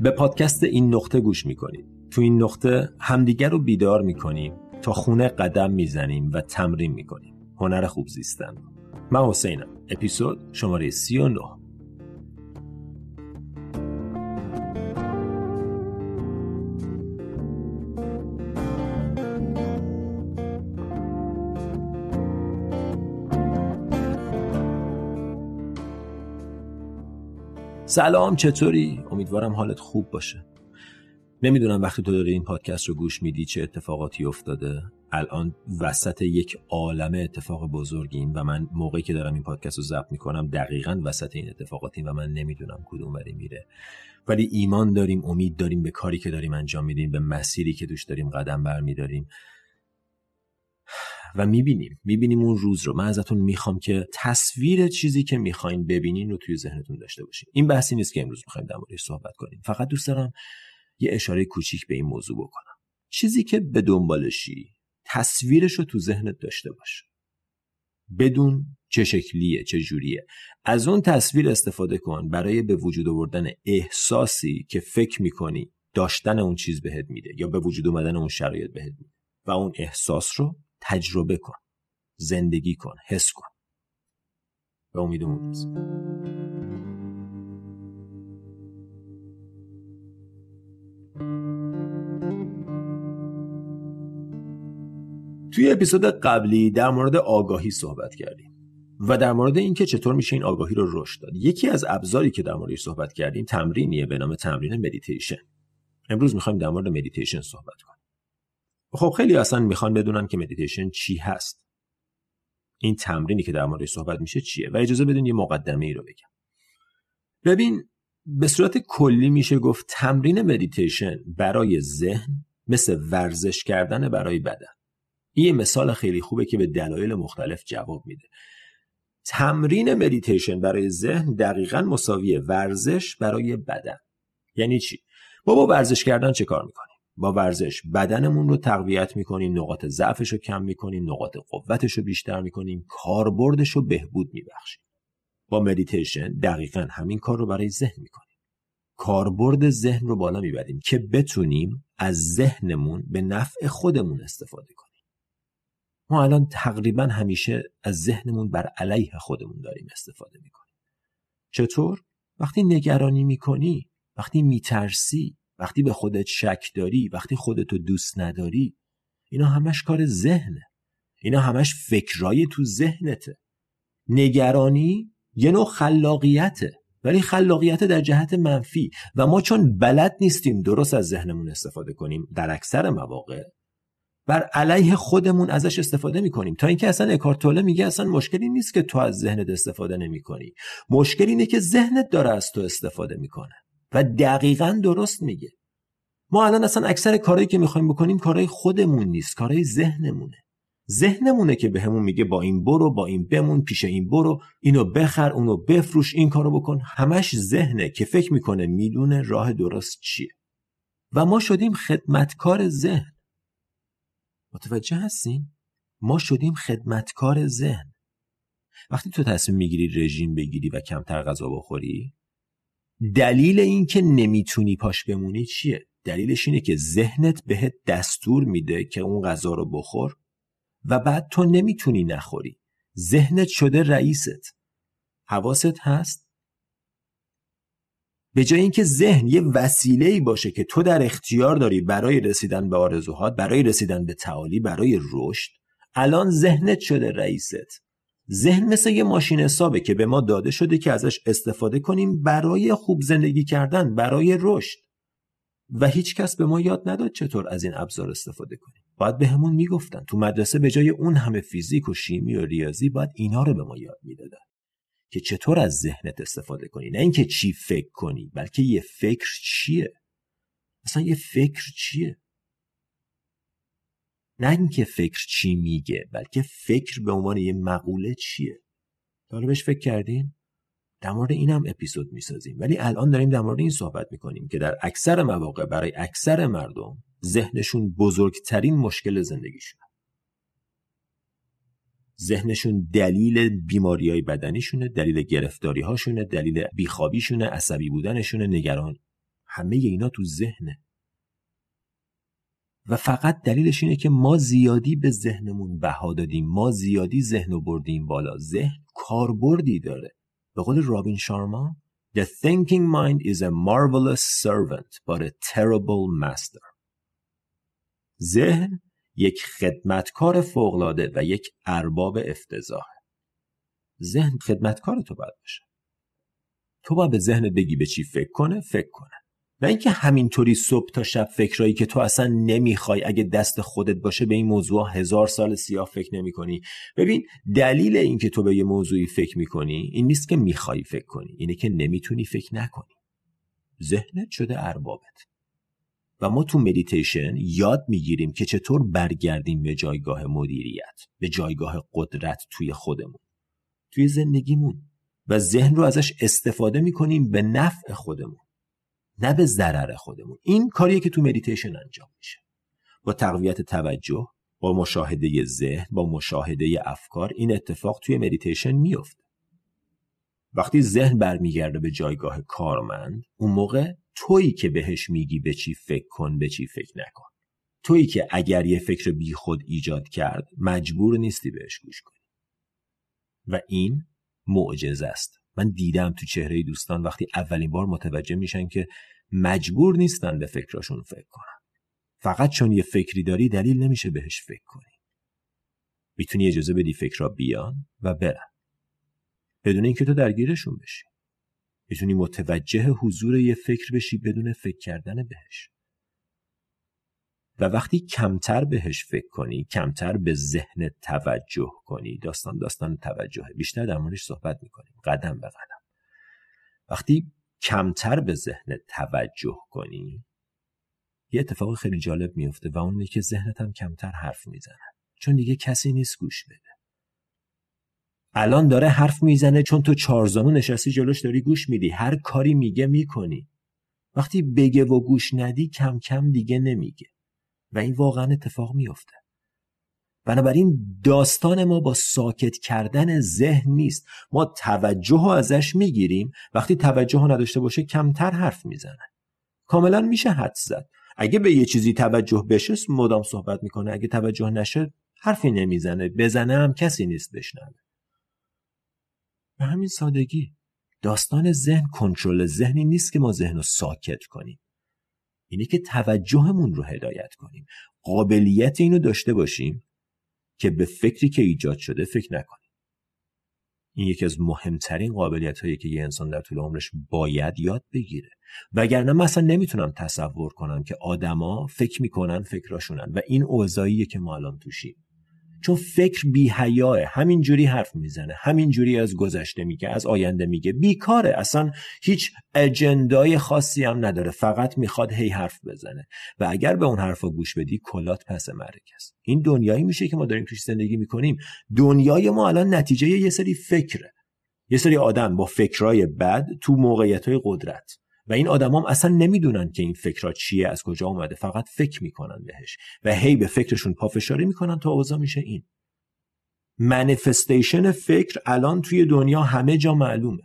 به پادکست این نقطه گوش می‌کنید. تو این نقطه همدیگر رو بیدار می‌کنیم تا خونه قدم می‌زنیم و تمرین می‌کنیم. هنر خوب زیستن. من حسینم. اپیزود شماره 39 سلام چطوری؟ امیدوارم حالت خوب باشه. نمی‌دونم وقتی تو داری این پادکست رو گوش میدی چه اتفاقاتی افتاده. الان وسط یک عالم اتفاق بزرگیم و من موقعی که دارم این پادکست رو ضبط می‌کنم دقیقا وسط این اتفاقاتیم و من نمی‌دونم کدوم وری میره. ولی ایمان داریم امید داریم به کاری که داریم انجام میدیم به مسیری که دوست داریم قدم برمیداریم. و می‌بینیم. می‌بینیم اون روز رو. من ازتون می‌خوام که تصویر چیزی که می‌خواین ببینین رو توی ذهنتون داشته باشین. این بحثی نیست که امروز می‌خوایم در موردش صحبت کنیم. فقط دوست دارم یه اشاره کوچیک به این موضوع بکنم. چیزی که به دنبالشی تصویرش رو تو ذهنت داشته باش. بدون چه شکلیه چه جوریه. از اون تصویر استفاده کن برای به وجود آوردن احساسی که فکر می‌کنی داشتن اون چیز بهت میده یا به وجود اومدن اون شرایط بهت میده. و اون احساس رو تجربه کن زندگی کن حس کن. به امید اون توی اپیزود قبلی در مورد آگاهی صحبت کردیم و در مورد اینکه چطور میشه این آگاهی رو رشد داد. یکی از ابزاری که در موردش صحبت کردیم تمرینیه به نام تمرین مدیتیشن امروز می‌خوایم در مورد مدیتیشن صحبت کنیم. خب خیلیا اصلا می‌خوان بدونن که مدیتیشن چی هست. این تمرینی که در موردش صحبت میشه چیه؟ و اجازه بدین یه مقدمه ای رو بگم. ببین به صورت کلی میشه گفت تمرین مدیتیشن برای ذهن مثل ورزش کردن برای بدن. این یه مثال خیلی خوبه که به دلایل مختلف جواب میده. تمرین مدیتیشن برای ذهن دقیقا مساوی ورزش برای بدن. یعنی چی؟ ما با ورزش کردن چه کار می‌کنیم با ورزش بدنمون رو تقویت می‌کنیم نقاط ضعفش رو کم می‌کنیم نقاط قوتش رو بیشتر می‌کنیم کاربردش رو بهبود میبخشیم. با مدیتیشن دقیقا همین کار رو برای ذهن می‌کنیم. کاربرد ذهن رو بالا می‌بریم که بتونیم از ذهنمون به نفع خودمون استفاده کنیم. ما الان تقریبا همیشه از ذهنمون بر علیه خودمون داریم استفاده می‌کنیم. چطور؟ وقتی نگرانی می‌کنی وقتی میترسی وقتی به خودت شک داری وقتی خودتو دوست نداری اینا همش کار ذهنه. اینا همش فکرای تو ذهنته. نگرانی یه نوع خلاقیته ولی خلاقیت در جهت منفی. و ما چون بلد نیستیم درست از ذهنمون استفاده کنیم در اکثر مواقع بر علیه خودمون ازش استفاده می‌کنیم. تا اینکه اصلا اکارتوله میگه اصلا مشکلی نیست که تو از ذهنت استفاده نمی‌کنی. مشکل اینه که ذهنت داره از تو استفاده می‌کنه. و دقیقا درست میگه. ما الان اصلا اکثر کارهایی که می‌خوایم بکنیم کارهای خودمون نیست کارهای ذهنمونه. ذهنمونه که بهمون به میگه با این برو با این بمون پیش این برو اینو بخر اونو بفروش این کارو بکن. همش ذهنه که فکر می‌کنه می‌دونه راه درست چیه. و ما شدیم خدمتکار ذهن. متوجه هستین؟ ما شدیم خدمتکار ذهن. وقتی تو تصمیم می‌گیری رژیم بگیری و کمتر غذا بخوری دلیل اینکه نمی‌تونی پاش بمونی چیه؟ دلیلش اینه که ذهنت بهت دستور میده که اون غذا رو بخور و بعد تو نمی‌تونی نخوری. ذهنت شده رئیست. حواست هست؟ به جای اینکه ذهن یه وسیله ای باشه که تو در اختیار داری برای رسیدن به آرزوهات برای رسیدن به تعالی برای رشد الان ذهنت شده رئیست. ذهن مثل یه ماشین حسابه که به ما داده شده که ازش استفاده کنیم برای خوب زندگی کردن برای رشد. و هیچ کس به ما یاد نداد چطور از این ابزار استفاده کنیم. باید به همون می‌گفتن. تو مدرسه به جای اون همه فیزیک و شیمی و ریاضی باید اینا رو به ما یاد می‌دادن. که چطور از ذهنت استفاده کنی. نه اینکه چی فکر کنی بلکه یه فکر چیه؟ مثلا یه فکر چیه؟ نه اینکه فکر چی میگه بلکه فکر به عنوان یه مقوله چیه. حالا بهش فکر کردین؟ در مورد اینم اپیزود می‌سازیم. ولی الان داریم در مورد این صحبت می‌کنیم که در اکثر مواقع برای اکثر مردم ذهنشون بزرگترین مشکل زندگیشون ذهنشون دلیل بیماری های بدنیشونه دلیل گرفتاری هاشونه دلیل بیخوابیشونه عصبی بودنشونه نگران. همه اینا تو ذهنه. و فقط دلیلش اینه که ما زیادی به ذهنمون بها دادیم. ما زیادی ذهن رو بردیم بالا. ذهن کاربردی داره. به قول رابین شارما The thinking mind is a marvelous servant but a terrible master. ذهن یک خدمتکار فوقلاده و یک ارباب افتضاح. ذهن خدمتکار تو باید باشه. تو باید به ذهن بگی به چی فکر کنه فکر کنه. نه اینکه همینطوری صبح تا شب فکرایی که تو اصلا نمی‌خوای اگه دست خودت باشه به این موضوع هزار سال سیاه فکر نمی ببین دلیل اینکه تو به یه موضوعی فکر می‌کنی این نیست که می‌خوای فکر کنی اینه که نمی‌تونی فکر نکنی. ذهنت شده اربابت. و ما تو مدیتیشن یاد می‌گیریم که چطور برگردیم به جایگاه مدیریت به جایگاه قدرت توی خودمون توی زندگیمون. و ذهن رو ازش استفاده می‌کنیم به نفع خودمون. نه به ضرر خودمون. این کاریه که تو مدیتیشن انجام میشه. با تقویت توجه با مشاهده ذهن با مشاهده افکار این اتفاق توی مدیتیشن میفته. وقتی ذهن برمیگرده به جایگاه کارمند اون موقع تویی که بهش میگی به چی فکر کن به چی فکر نکن. تویی که اگر یه فکر بی خود ایجاد کرد مجبور نیستی بهش گوش کنی. و این معجزه است. من دیدم تو چهره دوستان وقتی اولین بار متوجه میشن که مجبور نیستن به فکراشون فکر کنن. فقط چون یه فکری داری دلیل نمیشه بهش فکر کنی. می‌تونی اجازه بدی فکرها بیان و برن. بدون اینکه تو درگیرشون بشی. می‌تونی متوجه حضور یه فکر بشی بدون فکر کردن بهش. و وقتی کمتر بهش فکر کنی کمتر به ذهن توجه کنی. داستان داستان توجهه. بیشتر در موردش صحبت می‌کنیم. قدم به قدم. وقتی کمتر به ذهن توجه کنی یه اتفاق خیلی جالب میفته و اون که ذهنت هم کمتر حرف می‌زنه. چون دیگه کسی نیست گوش بده. الان داره حرف می‌زنه چون تو چارزانو نشستی جلوش داری گوش میدی. هر کاری میگه می‌کنی. وقتی بگه و گوش ندی کم کم دیگه نمیگه. و این واقعا اتفاق میفته بنابراین داستان ما با ساکت کردن ذهن نیست. ما توجه رو ازش می‌گیریم. وقتی توجه رو نداشته باشه کمتر حرف می‌زنه. کاملا میشه حد زد. اگه به یه چیزی توجه بشه مدام صحبت می‌کنه. اگه توجه نشه حرفی نمی‌زنه. بزنه هم کسی نیست بشنوه. به همین سادگی. داستان ذهن کنترل ذهنی نیست که ما ذهن رو ساکت کنیم. اینه که توجهمون رو هدایت کنیم. قابلیت اینو داشته باشیم که به فکری که ایجاد شده فکر نکنیم. این یکی از مهمترین قابلیت هایی که یه انسان در طول عمرش باید یاد بگیره. وگرنه من اصلا نمی‌تونم تصور کنم که آدما فکر می‌کنن فکراشونن. و این اوضاعیه که ما الان توشیم. چون فکر بی همین همینجوری حرف می‌زنه همینجوری از گذشته میگه از آینده میگه. بیکاره اصلا هیچ اجندای خاصی هم نداره. فقط می‌خواد هی حرف بزنه. و اگر به اون حرفا گوش بدی کلات پس مرگ است. این دنیایی میشه که ما داریم توش زندگی می‌کنیم. دنیای ما الان نتیجه یه سری فکره. یه سری آدم با فکرای بد تو موقعیت های قدرت. و این آدمام اصلا نمی‌دونن که این فکرها چیه از کجا اومده. فقط فکر می‌کنن بهش و هی به فکرشون پافشاری می‌کنن تا اوضاع میشه این. منفستیشن فکر الان توی دنیا همه جا معلومه.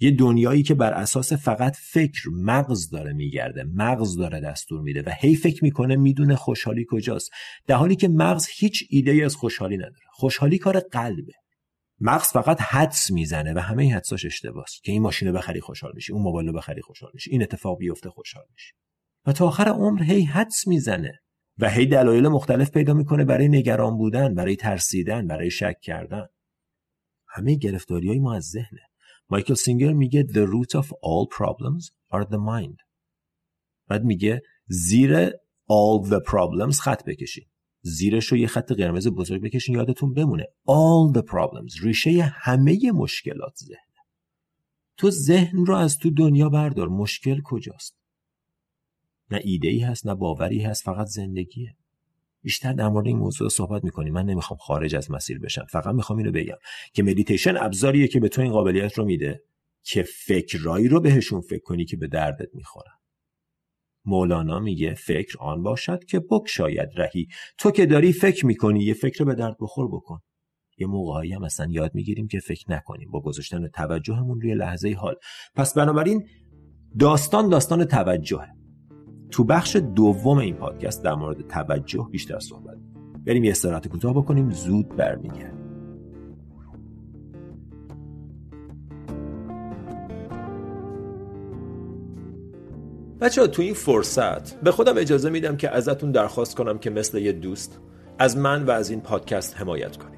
یه دنیایی که بر اساس فقط فکر مغز داره میگرده مغز داره دستور میده و هی فکر می‌کنه می‌دونه خوشحالی کجاست. در حالی که مغز هیچ ایده از خوشحالی نداره. خوشحالی کار قلبه. مغز فقط حدس می‌زنه و همه حدساش اشتباس که این ماشین رو بخری خوشحال میشی اون موبایل رو بخری خوشحال میشی این اتفاق بیفته خوشحال میشی. و تا آخر عمر هی حدس می‌زنه و هی دلایل مختلف پیدا می‌کنه برای نگران بودن برای ترسیدن برای شک کردن. همه گرفتاری های ما از ذهنه. مایکل سینگر میگه the root of all problems are the mind. بعد میگه زیر all the problems خط بکشید زیرش رو یه خط قرمز بزرگ بکشین یادتون بمونه. All the problems. ریشه همه مشکلات ذهن. تو ذهن رو از تو دنیا بردار. مشکل کجاست؟ نه ایده ای هست نه باوری هست فقط زندگیه. بیشتر در مورد این موضوع صحبت می‌کنیم. من نمی‌خوام خارج از مسیر بشم. فقط می‌خوام اینو بگم که مدیتیشن ابزاریه که به تو این قابلیت رو میده که فکرایی رو بهشون فکر کنی که به دردت می‌خورن مولانا میگه فکر آن باشد که شاید رهی. تو که داری فکر می‌کنی یه فکر به درد بخور بکن. یه موقعی هم اصلا یاد می‌گیریم که فکر نکنیم با گذاشتن توجهمون روی لحظه حال. پس بنابراین داستان داستان توجهه. تو بخش دوم این پادکست در مورد توجه بیشتر صحبت بریم یه استراحت کوتاه بکنیم زود برمیگردیم. بچه ها تو این فرصت به خودم اجازه میدم که ازتون درخواست کنم که مثل یه دوست از من و از این پادکست حمایت کنید.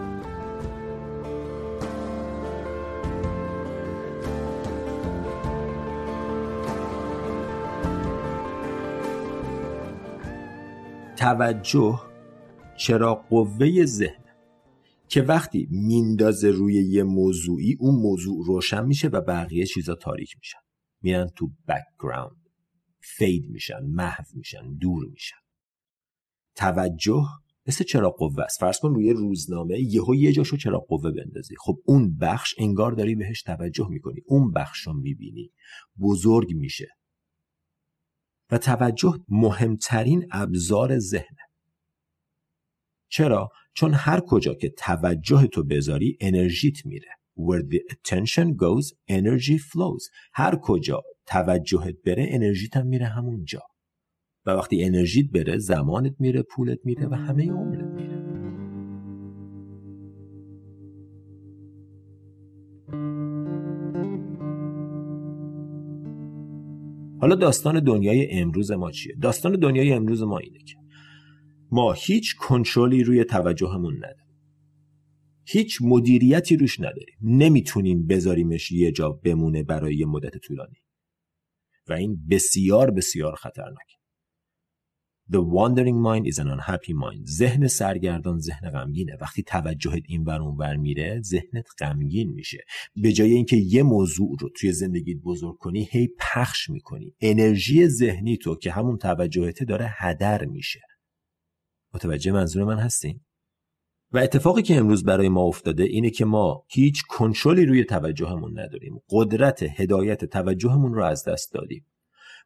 توجه چرا قوه ذهن که وقتی میندازه روی یه موضوعی اون موضوع روشن میشه و بقیه چیزا تاریک میشن. میرن تو background fade میشن محو میشن دور میشن. توجه مثل چراغ قوه است؟ فرض کن روی روزنامه یهو یه جاشو چراغ قوه بندازی؟ خب اون بخش انگار داری بهش توجه می‌کنی. اون بخش رو می‌بینی. بزرگ میشه. و توجه مهمترین ابزار ذهنه چرا؟ چون هر کجا که توجه تو بذاری انرژیت میره. Where the attention goes, energy flows. هر کجا توجهت بره انرژیت هم میره همونجا. و وقتی انرژیت بره زمانت میره پولت میره و همه عمرت میره. حالا داستان دنیای امروز ما چیه؟ داستان دنیای امروز ما اینه که ما هیچ کنترلی روی توجهمون نداریم. هیچ مدیریتی روش نداریم. نمی‌تونیم بذاریمش یه جا بمونه برای یه مدت طولانی. و این بسیار بسیار خطرناکه. The wandering mind is an unhappy mind. ذهن سرگردان ذهن غمگینه. وقتی توجهت این ور اون ور میره ذهنت غمگین میشه. به جای اینکه یه موضوع رو توی زندگیت بزرگ کنی هی پخش می‌کنی. انرژی ذهنی تو که همون توجهته داره هدر میشه. متوجه منظور من هستین؟ و اتفاقی که امروز برای ما افتاده اینه که ما هیچ کنترلی روی توجهمون نداریم. قدرت هدایت توجهمون رو از دست دادیم.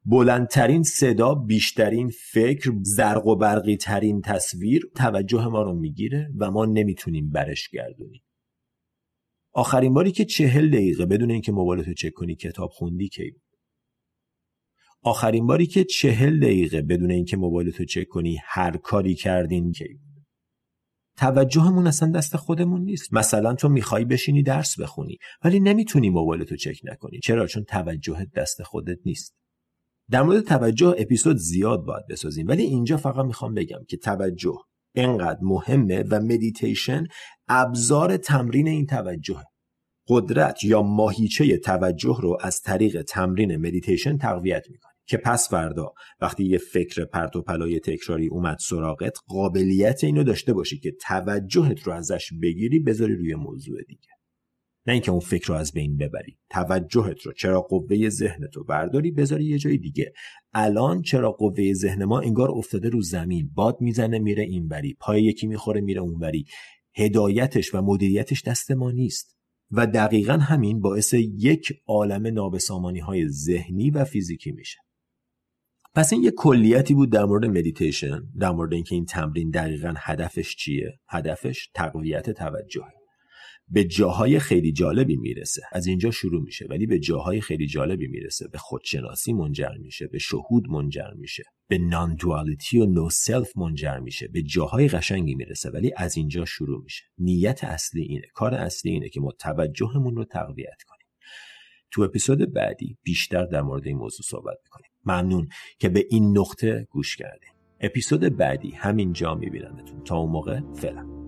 بلندترین صدا بیشترین فکر زرق و برقی ترین تصویر توجه ما رو می‌گیره و ما نمی‌تونیم برش گردونیم. آخرین باری که چهل دقیقه بدون اینکه موبایلتو چک کنی کتاب خوندی کی بود؟ آخرین باری که چهل دقیقه بدون اینکه موبایلتو چک کنی هر کاری کردین کی بود؟ توجهمون اصلا دست خودمون نیست. مثلا تو می‌خوای بشینی درس بخونی ولی نمی‌تونی موبایلتو چک نکنی. چرا؟ چون توجهت دست خودت نیست. در مورد توجه اپیزود زیاد باید بسازیم ولی اینجا فقط می‌خوام بگم که توجه انقدر مهمه و مدیتیشن ابزار تمرین این توجه قدرت یا ماهیچه توجه رو از طریق تمرین مدیتیشن تقویت می‌کنه که پس فردا وقتی یه فکر پرت و پلای تکراری اومد سراغت قابلیت اینو داشته باشی که توجهت رو ازش بگیری بذاری روی موضوع دیگه. نه اینکه اون فکر رو از بین ببری. توجهت رو. چراغ قوه ذهنت رو برداری؟ بذاری یه جای دیگه. الان چراغ قوه ذهن ما انگار افتاده رو زمین؟ باد می‌زنه میره اینوری. پای یکی می‌خوره میره اونوری. هدایتش و مدیریتش دست ما نیست. و دقیقا همین باعث یک عالم نابسامانی های ذهنی و فیزیکی میشه. پس این یه کلیتی بود در مورد مدیتیشن در مورد اینکه این تمرین دقیقا هدفش چیه؟ هدفش تقویت توجهه. به جاهای خیلی جالبی می‌رسه. از اینجا شروع میشه ولی به جاهای خیلی جالبی می‌رسه. به خودشناسی منجر میشه به شهود منجر میشه به non-duality و no self منجر میشه به جاهای قشنگی می‌رسه ولی از اینجا شروع میشه. نیت اصلی اینه کار اصلی اینه که ما توجهمون رو تقویت کنیم. تو اپیزود بعدی بیشتر در مورد این موضوع صحبت می‌کنیم. ممنون که به این نقطه گوش کردیم اپیزود بعدی همین جا میبینمتون تا اون موقع فعلا.